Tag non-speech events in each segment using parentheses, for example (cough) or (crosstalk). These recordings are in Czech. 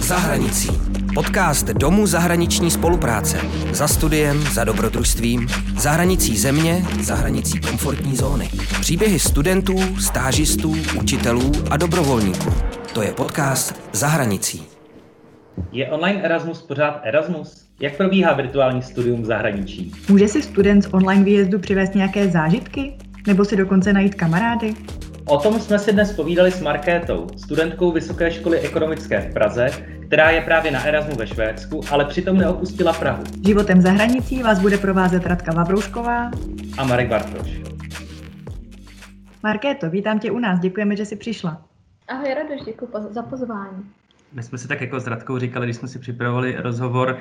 Zahranicí. Podcast Domu zahraniční spolupráce. Za studiem, za dobrodružstvím, za hranicí země, za hranicí komfortní zóny. Příběhy studentů, stážistů, učitelů a dobrovolníků. To je podcast Zahranicí. Je online Erasmus pořád Erasmus? Jak probíhá virtuální studium v zahraničí? Může si student z online výjezdu přivést nějaké zážitky? Nebo si dokonce najít kamarády? O tom jsme si dnes povídali s Markétou, studentkou Vysoké školy ekonomické v Praze, která je právě na Erasmu ve Švédsku, ale přitom neopustila Prahu. Životem za hranicí vás bude provázet Radka Vavroušková a Marek Bartoš. Markéto, vítám tě u nás, děkujeme, že jsi přišla. Ahoj Radoš, děkuji za pozvání. My jsme si tak jako s Radkou říkali, když jsme si připravovali rozhovor,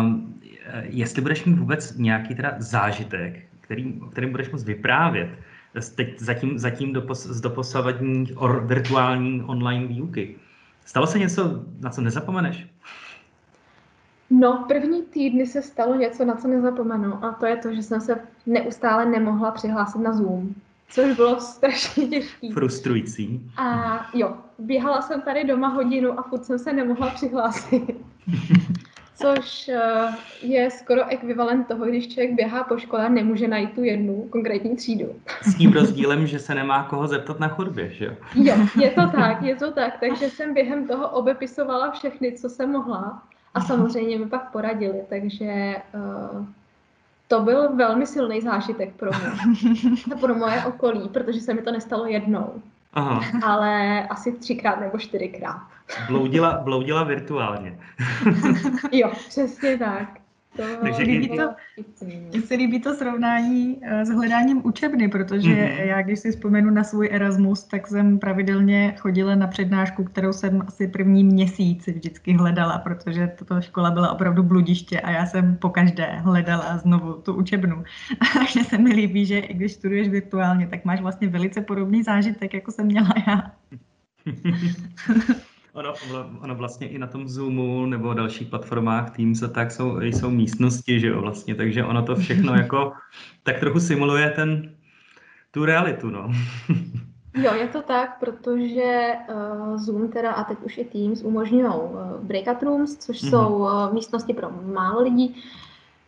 um, jestli budeš mít vůbec nějaký teda zážitek, který, o kterým budeš moct vyprávět, teď zatím, zatím dopos, z doposavadní or, virtuální online výuky. Stalo se něco, na co nezapomeneš? No, první týdny se stalo něco, na co nezapomenu, a to je to, že jsem se neustále nemohla přihlásit na Zoom, což bylo strašně těžké. Frustrující. A jo, běhala jsem tady doma hodinu a furt jsem se nemohla přihlásit. (laughs) což eh, je skoro ekvivalent toho, když člověk běhá po škole a nemůže najít tu jednu konkrétní třídu. S tím rozdílem, že se nemá koho zeptat na chodbě, že jo? Jo, je to tak, je to tak. Takže jsem během toho obepisovala všechny, co jsem mohla. A samozřejmě mi pak poradili, takže uh, to byl velmi silný zážitek pro mě. (laughs) pro moje okolí, protože se mi to nestalo jednou. Aha. Ale asi třikrát nebo čtyřikrát. Bloudila, bloudila virtuálně. (laughs) jo, přesně tak. To Takže líbí to, mně se líbí to srovnání eh, s hledáním učebny, protože mm-hmm. já, když si vzpomenu na svůj Erasmus, tak jsem pravidelně chodila na přednášku, kterou jsem asi první měsíc vždycky hledala, protože tato škola byla opravdu bludiště a já jsem po každé hledala znovu tu učebnu. (laughs) Takže se mi líbí, že i když studuješ virtuálně, tak máš vlastně velice podobný zážitek, jako jsem měla já. (laughs) Ono, ono vlastně i na tom Zoomu nebo dalších platformách Teams a tak jsou, jsou místnosti, že jo, vlastně, takže ono to všechno jako (laughs) tak trochu simuluje ten, tu realitu, no. (laughs) Jo, je to tak, protože uh, Zoom teda a teď už i Teams umožňují uh, breakout rooms, což mm-hmm. jsou uh, místnosti pro málo lidí,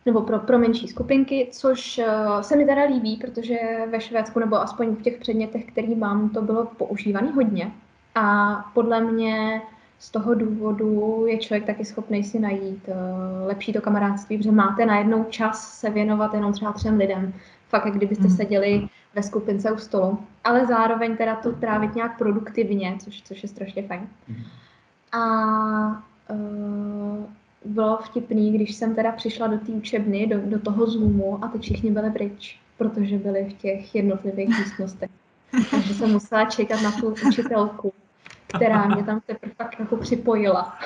nebo pro, pro menší skupinky, což uh, se mi teda líbí, protože ve Švédsku, nebo aspoň v těch předmětech, který mám, to bylo používané hodně. A podle mě z toho důvodu je člověk taky schopný si najít uh, lepší to kamarádství, protože máte najednou čas se věnovat jenom třeba třem lidem. Fakt, jak kdybyste hmm. seděli ve skupince u stolu. Ale zároveň teda to trávit nějak produktivně, což, což je strašně fajn. Hmm. A uh, bylo vtipný, když jsem teda přišla do té učebny, do, do toho Zoomu a teď všichni byli pryč, protože byli v těch jednotlivých místnostech. (laughs) Takže jsem musela čekat na tu učitelku která mě tam teprve tak jako připojila.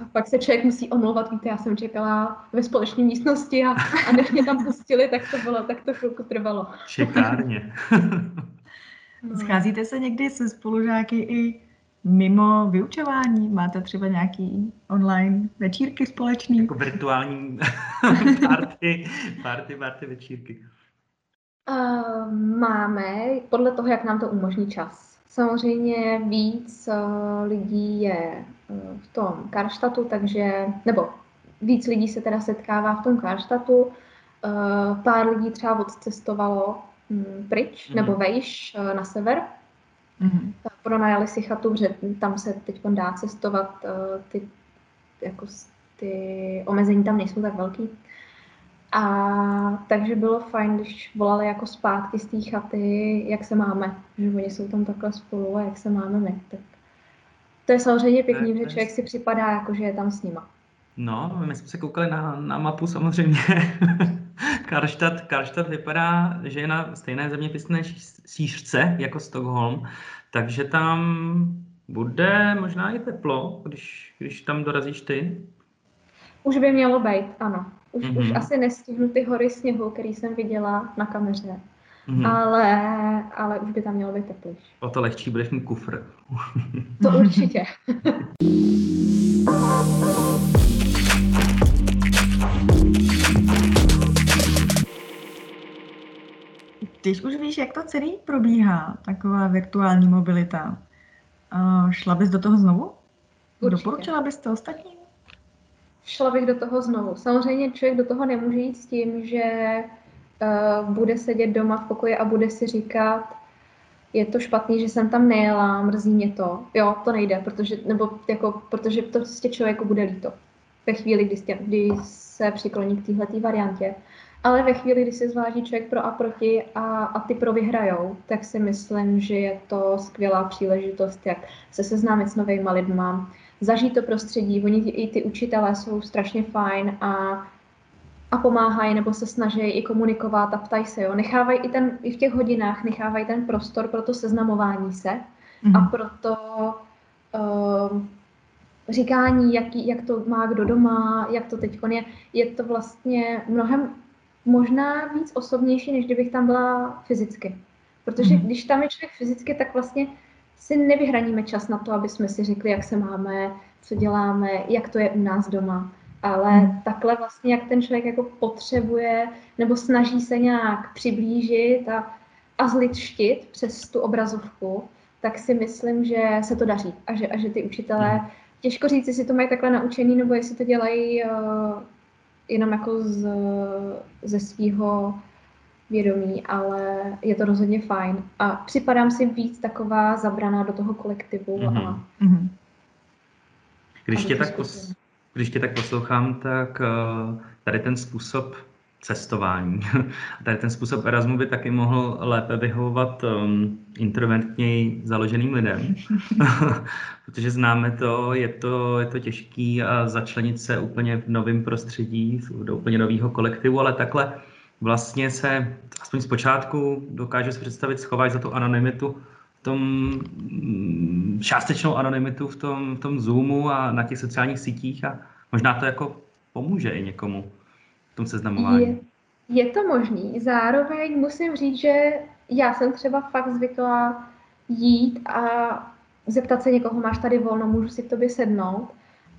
A pak se člověk musí omlouvat, víte, já jsem čekala ve společné místnosti a, a než mě tam pustili, tak to bylo, tak to chvilku trvalo. Čekárně. (laughs) no. Scházíte se někdy se spolužáky i mimo vyučování? Máte třeba nějaký online večírky společný? Jako virtuální (laughs) party, party, party večírky. Uh, máme, podle toho, jak nám to umožní čas. Samozřejmě víc uh, lidí je uh, v tom Karštatu, takže, nebo víc lidí se teda setkává v tom Karštatu. Uh, pár lidí třeba odcestovalo um, pryč mm. nebo vejš na sever. Mm. Pronajali si chatu, že tam se teď dá cestovat, ty, jako, ty omezení tam nejsou tak velký. A takže bylo fajn, když volali jako zpátky z té chaty, jak se máme, že oni jsou tam takhle spolu a jak se máme my. Tak to je samozřejmě pěkný, že člověk si připadá, jako že je tam s nima. No, my jsme se koukali na, na mapu samozřejmě. (laughs) Karstadt, Karstadt vypadá, že je na stejné zeměpisné šířce jako Stockholm, takže tam bude možná i teplo, když, když tam dorazíš ty. Už by mělo být, ano. Už, mm-hmm. už mhm. asi nestihnu ty hory sněhu, který jsem viděla na kameře. Mm-hmm. Ale, ale už by tam mělo být teplejší. O to lehčí budeš mít kufr. to určitě. Když už víš, jak to celý probíhá, taková virtuální mobilita, šla bys do toho znovu? Určitě. Doporučila bys to ostatním? Šla bych do toho znovu. Samozřejmě člověk do toho nemůže jít s tím, že uh, bude sedět doma v pokoji a bude si říkat, je to špatný, že jsem tam nejela, mrzí mě to. Jo, to nejde, protože, nebo jako, protože to prostě člověku bude líto. Ve chvíli, kdy, stě, kdy se přikloní k této variantě. Ale ve chvíli, kdy se zváží člověk pro a proti a, a ty pro vyhrajou, tak si myslím, že je to skvělá příležitost, jak se seznámit s novými lidma, zažít to prostředí. Oni i ty učitelé jsou strašně fajn a, a pomáhají nebo se snaží i komunikovat a ptají se. Jo. Nechávají i, ten, i v těch hodinách nechávají ten prostor pro to seznamování se mm-hmm. a mhm. pro to uh, říkání, jaký, jak to má kdo doma, jak to teď je. Je to vlastně mnohem možná víc osobnější, než kdybych tam byla fyzicky. Protože mm-hmm. když tam je člověk fyzicky, tak vlastně si nevyhraníme čas na to, aby jsme si řekli, jak se máme, co děláme, jak to je u nás doma. Ale mm. takhle vlastně, jak ten člověk jako potřebuje nebo snaží se nějak přiblížit a, a zlidštit přes tu obrazovku, tak si myslím, že se to daří a že, a že ty učitelé, mm. těžko říct, jestli to mají takhle naučený, nebo jestli to dělají uh, jenom jako z, ze svého vědomí, ale je to rozhodně fajn. A připadám si víc taková zabraná do toho kolektivu. Mm-hmm. A, mm-hmm. Když, tě tak pos, když tě tak poslouchám, tak uh, tady ten způsob cestování. (laughs) Tady ten způsob Erasmu by taky mohl lépe vyhovovat um, introventněji založeným lidem, (laughs) protože známe to je, to, je to těžký a začlenit se úplně v novém prostředí, do úplně nového kolektivu, ale takhle vlastně se, aspoň z počátku, dokáže si představit, schovat za tu anonymitu, v tom mm, částečnou anonymitu v tom, v tom Zoomu a na těch sociálních sítích a možná to jako pomůže i někomu v tom seznamování. Je, je to možný. Zároveň musím říct, že já jsem třeba fakt zvykla jít a zeptat se někoho, máš tady volno, můžu si k tobě sednout.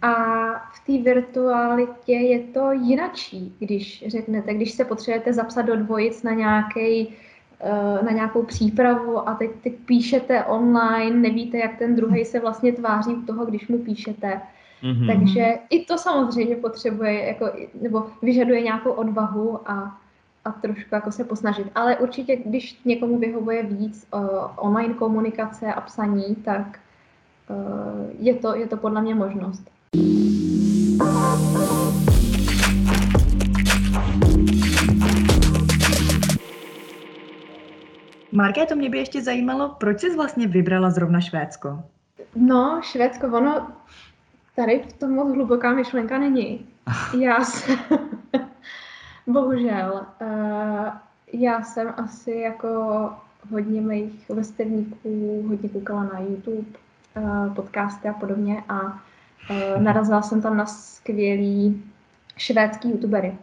A v té virtualitě je to jinačí, když řeknete, když se potřebujete zapsat do dvojic na, nějaký, eh, na nějakou přípravu a teď, teď píšete online, nevíte, jak ten druhý se vlastně tváří u toho, když mu píšete. Mm-hmm. Takže i to samozřejmě potřebuje, jako, nebo vyžaduje nějakou odvahu a, a trošku jako se posnažit. Ale určitě, když někomu vyhovuje víc uh, online komunikace a psaní, tak uh, je, to, je to podle mě možnost. To mě by ještě zajímalo, proč jsi vlastně vybrala zrovna Švédsko? No, Švédsko, ono tady v tom moc hluboká myšlenka není. (laughs) Já jsem, (laughs) bohužel, uh, já jsem asi jako hodně mých vrstevníků, hodně koukala na YouTube, uh, podcasty a podobně a narazila jsem tam na skvělý švédský youtubery.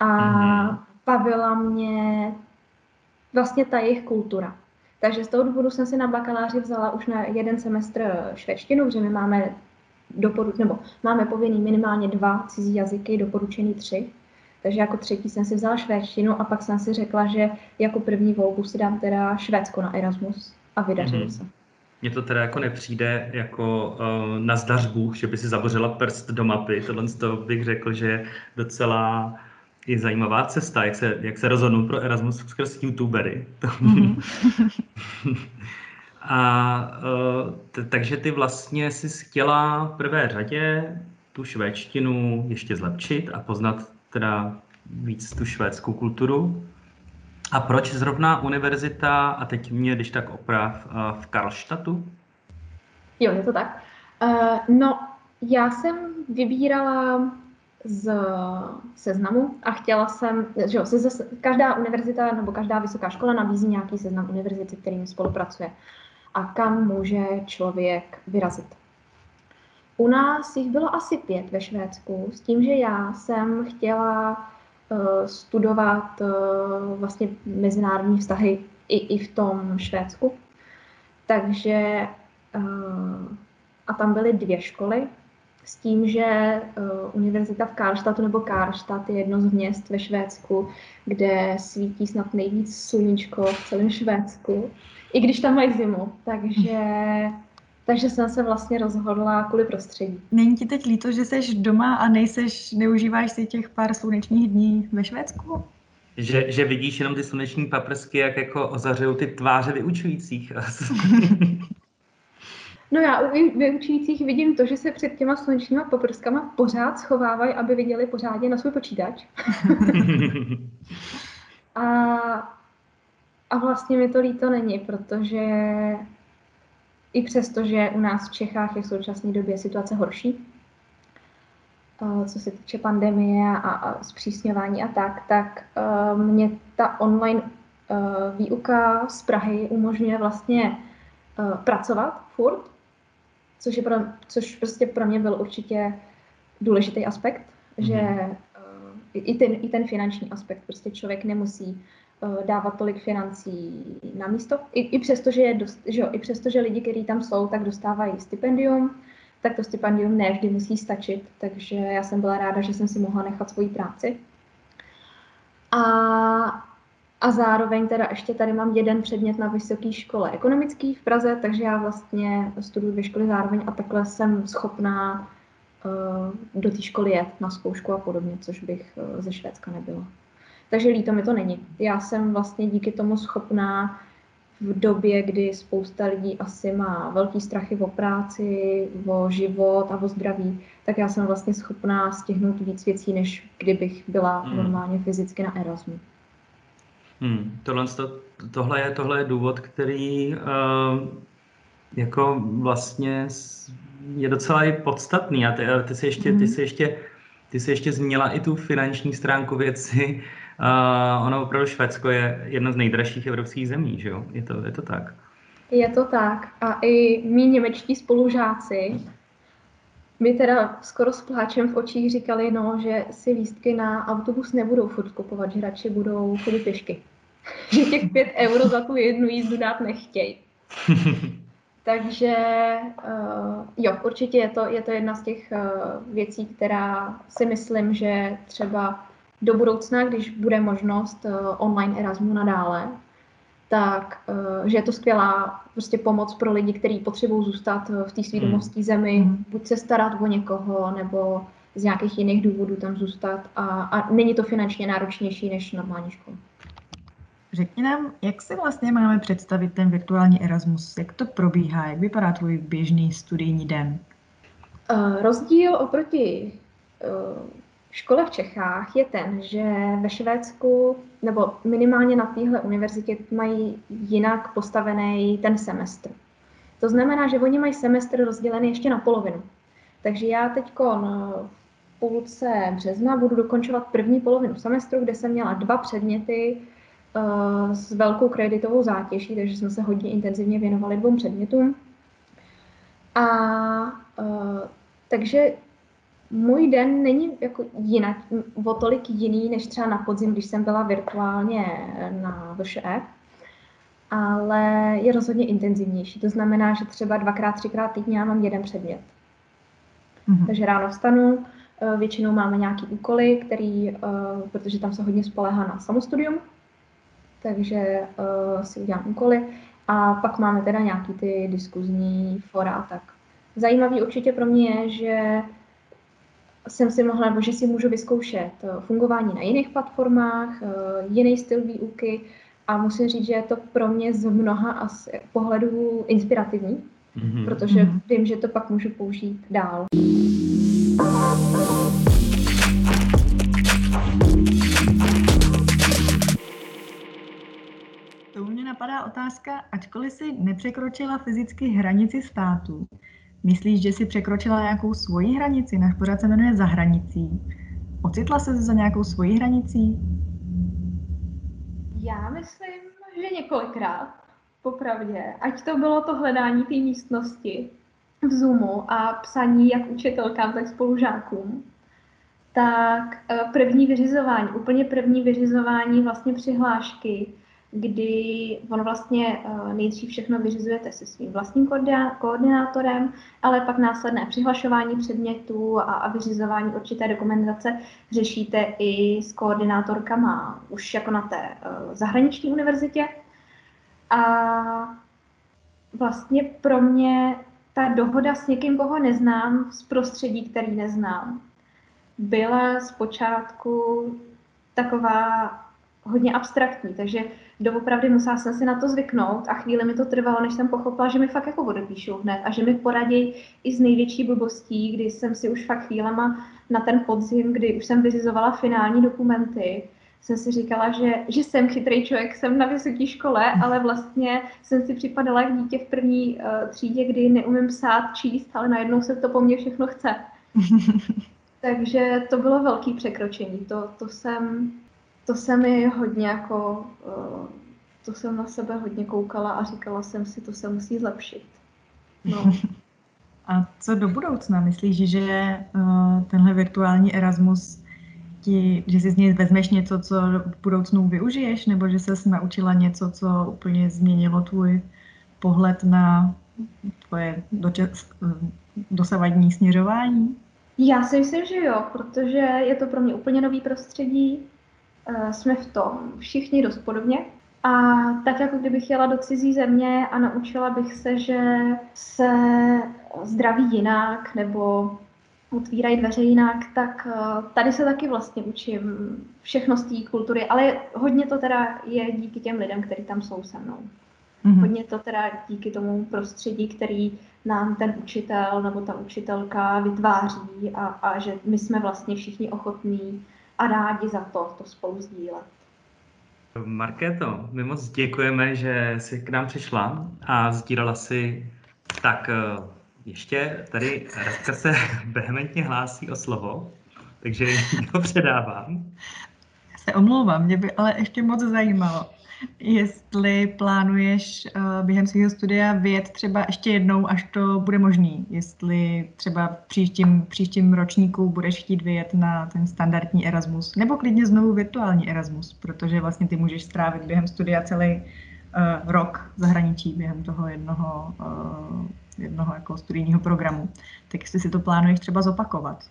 A mm-hmm. bavila mě vlastně ta jejich kultura. Takže z toho důvodu jsem si na bakaláři vzala už na jeden semestr švédštinu, protože my máme doporu, nebo máme povinný minimálně dva cizí jazyky, doporučený tři. Takže jako třetí jsem si vzala švédštinu a pak jsem si řekla, že jako první volbu si dám teda Švédsko na Erasmus a vydařilo mm-hmm. se. Mně to teda jako nepřijde jako uh, na zdařbu, že by si zabořila prst do mapy. Tohle z toho bych řekl, že je docela i zajímavá cesta, jak se, jak se rozhodnout pro Erasmus skrz youtubery. Mm-hmm. (laughs) A uh, t- takže ty vlastně si chtěla v prvé řadě tu švédštinu ještě zlepšit a poznat teda víc tu švédskou kulturu. A proč zrovna univerzita, a teď mě když tak oprav, eh, v Karlštatu? Jo, je to tak. Uh, no, já jsem vybírala z seznamu a chtěla jsem, že jo, se, každá univerzita nebo každá vysoká škola nabízí nějaký seznam univerzity, kterým spolupracuje a kam může člověk vyrazit. U nás jich bylo asi pět ve Švédsku, s tím, že já jsem chtěla studovat uh, vlastně mezinárodní vztahy i, i v tom Švédsku. Takže uh, a tam byly dvě školy s tím, že univerzita v Karlstadtu nebo Karlstadt je jedno z měst ve Švédsku, kde svítí snad nejvíc sluníčko v celém Švédsku, i když tam mají zimu, takže, takže jsem se vlastně rozhodla kvůli prostředí. Není ti teď líto, že jsi doma a nejseš, neužíváš si těch pár slunečních dní ve Švédsku? Že, že vidíš jenom ty sluneční paprsky, jak jako ozařují ty tváře vyučujících. (laughs) No já u vyučujících vidím to, že se před těma slunečníma poprskama pořád schovávají, aby viděli pořádně na svůj počítač. (laughs) a, a vlastně mi to líto není, protože i přesto, že u nás v Čechách je v současné době situace horší, co se týče pandemie a, a zpřísňování a tak, tak uh, mě ta online uh, výuka z Prahy umožňuje vlastně pracovat furt což, je pro, což prostě pro mě byl určitě důležitý aspekt, mm-hmm. že uh, i, ten, i ten finanční aspekt, prostě člověk nemusí dávat tolik financí na místo. I, i přesto, že, je dost, že jo, i přesto, že lidi, kteří tam jsou, tak dostávají stipendium, tak to stipendium ne vždy musí stačit, takže já jsem byla ráda, že jsem si mohla nechat svoji práci. A a zároveň teda ještě tady mám jeden předmět na vysoké škole ekonomický v Praze, takže já vlastně studuji dvě školy zároveň a takhle jsem schopná uh, do té školy jet na zkoušku a podobně, což bych uh, ze Švédska nebyla. Takže líto mi to není. Já jsem vlastně díky tomu schopná v době, kdy spousta lidí asi má velký strachy o práci, o život a o zdraví, tak já jsem vlastně schopná stihnout víc věcí, než kdybych byla hmm. normálně fyzicky na Erasmu. Hmm, tohle, to, tohle, je, tohle je důvod, který uh, jako vlastně je docela i podstatný. A ty, ty jsi ještě, ty hmm. jsi ještě, ty jsi ještě zmínila i tu finanční stránku věci. Uh, ono opravdu Švédsko je jedna z nejdražších evropských zemí, že jo? Je to, je to tak? Je to tak. A i mý němečtí spolužáci mi teda skoro s pláčem v očích říkali, no, že si lístky na autobus nebudou furt kupovat, že radši budou chodit pěšky. (laughs) že těch pět euro za tu jednu jízdu dát nechtějí. (laughs) Takže uh, jo, určitě je to, je to jedna z těch uh, věcí, která si myslím, že třeba do budoucna, když bude možnost uh, online Erasmu nadále, tak uh, že je to skvělá prostě pomoc pro lidi, kteří potřebují zůstat v té své hmm. domovské zemi, mm. buď se starat o někoho, nebo z nějakých jiných důvodů tam zůstat a, a není to finančně náročnější než normální škola. Řekni nám, jak si vlastně máme představit ten virtuální Erasmus? Jak to probíhá? Jak vypadá tvůj běžný studijní den? Uh, rozdíl oproti uh, škole v Čechách je ten, že ve Švédsku, nebo minimálně na téhle univerzitě, mají jinak postavený ten semestr. To znamená, že oni mají semestr rozdělený ještě na polovinu. Takže já teď v půlce března budu dokončovat první polovinu semestru, kde jsem měla dva předměty, uh, s velkou kreditovou zátěží, takže jsme se hodně intenzivně věnovali dvou předmětům. A uh, takže můj den není jako jinak, o tolik jiný, než třeba na podzim, když jsem byla virtuálně na VŠE, ale je rozhodně intenzivnější. To znamená, že třeba dvakrát, třikrát týdně já mám jeden předmět. Mm-hmm. Takže ráno vstanu, eh, většinou máme nějaký úkoly, který, protože tam se hodně spolehá na samostudium, takže uh, si udělám úkoly a pak máme teda nějaký ty diskuzní fora a tak. Zajímavý určitě pro mě je, že jsem si mohla, nebo že si můžu vyzkoušet eh, fungování na jiných platformách, uh, jiný styl výuky a musím říct, že je to pro mě z mnoha pohledů inspirativní, mm-hmm. protože mm-hmm. vím, že to pak můžu použít dál. napadá otázka, ačkoliv si nepřekročila fyzicky hranici státu, myslíš, že si překročila nějakou svoji hranici? Náš pořád se jmenuje za hranicí. Ocitla se za nějakou svoji hranicí? Já myslím, že několikrát, popravdě. Ať to bylo to hledání té místnosti v Zoomu a psaní jak učitelkám, tak spolužákům, tak eh, první vyřizování, úplně první vyřizování vlastně přihlášky kdy on vlastně uh, nejdřív všechno vyřizujete se svým vlastním koordinátorem, ale pak následné přihlašování předmětů a, vyřizování určité dokumentace řešíte i s koordinátorkama už jako na té uh, zahraniční univerzitě. A vlastně pro mě ta dohoda s někým, koho neznám, z prostředí, který neznám, byla zpočátku taková hodně abstraktní, takže doopravdy musela jsem si na to zvyknout a chvíli mi to trvalo, než jsem pochopila, že mi fakt jako odepíšou hned a že mi poradí i z největší blbostí, kdy jsem si už fakt chvílema na ten podzim, kdy už jsem vyřizovala finální dokumenty, jsem si říkala, že, že jsem chytrý člověk, jsem na vysoké škole, ale vlastně jsem si připadala jak dítě v první uh, třídě, kdy neumím psát, číst, ale najednou se to po mně všechno chce. (laughs) Takže to bylo velký překročení. To, to jsem, to se mi hodně jako, uh, to jsem na sebe hodně koukala a říkala jsem si, to se musí zlepšit. No. (laughs) A co do budoucna? Myslíš, že uh, tenhle virtuální Erasmus ti, že si z něj vezmeš něco, co v budoucnu využiješ, nebo že ses naučila něco, co úplně změnilo tvůj pohled na tvoje dočas, dosavadní směřování? Já si myslím, že jo, protože je to pro mě úplně nový prostředí. Eh, jsme v tom všichni dost podobně. A tak jako kdybych jela do cizí země a naučila bych se, že se zdraví jinak, nebo otvírají dveře jinak, tak eh, tady se taky vlastně učím všechno z té kultury, ale hodně to teda je díky těm lidem, kteří tam jsou se mnou. Mm-hmm. Hodně to teda díky tomu prostředí, který nám ten učitel nebo ta učitelka vytváří a, a že my jsme vlastně všichni ochotní a rádi za to, to spolu sdílet. Markéto, my moc děkujeme, že jsi k nám přišla a sdílela si tak eh, ještě tady Radka se (laughs) vehementně hlásí o slovo, takže ho předávám. Já se omlouvám, mě by ale ještě moc zajímalo, jestli plánuješ uh, během svého studia vyjet třeba ještě jednou, až to bude možný. Jestli třeba v příštím, příštím ročníku budeš chtít vyjet na ten standardní Erasmus, nebo klidně znovu virtuální Erasmus, protože vlastně ty můžeš strávit během studia celý uh, rok v zahraničí během toho jednoho uh, jednoho jako studijního programu. Tak jestli si to plánuješ třeba zopakovat.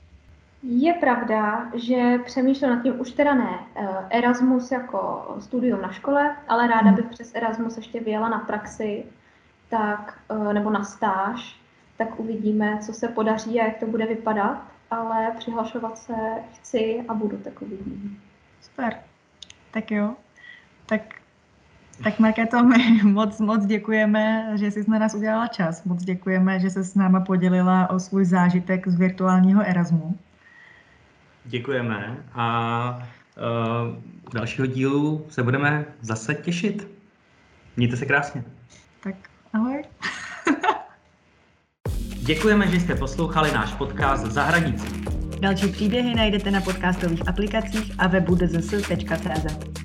Je pravda, že přemýšlím nad tím už teda ne eh, Erasmus jako studium na škole, ale ráda hmm. bych přes Erasmus ještě vyjela na praxi tak, eh, nebo na stáž, tak uvidíme, co se podaří a jak to bude vypadat, ale přihlašovat se chci a budu, tak. Super. Tak jo. Tak tak Markéto, (laughs) my moc, moc děkujeme, že jsi na nás udělala čas. Moc děkujeme, že se s náma podělila o svůj zážitek z virtuálního Erasmu. Děkujeme a uh, dalšího dílu se budeme zase těšit. Mějte se krásně. Tak ahoj. (laughs) Děkujeme, že jste poslouchali náš podcast Za hranicí. Další příběhy najdete na podcastových aplikacích a webu dzs.cz.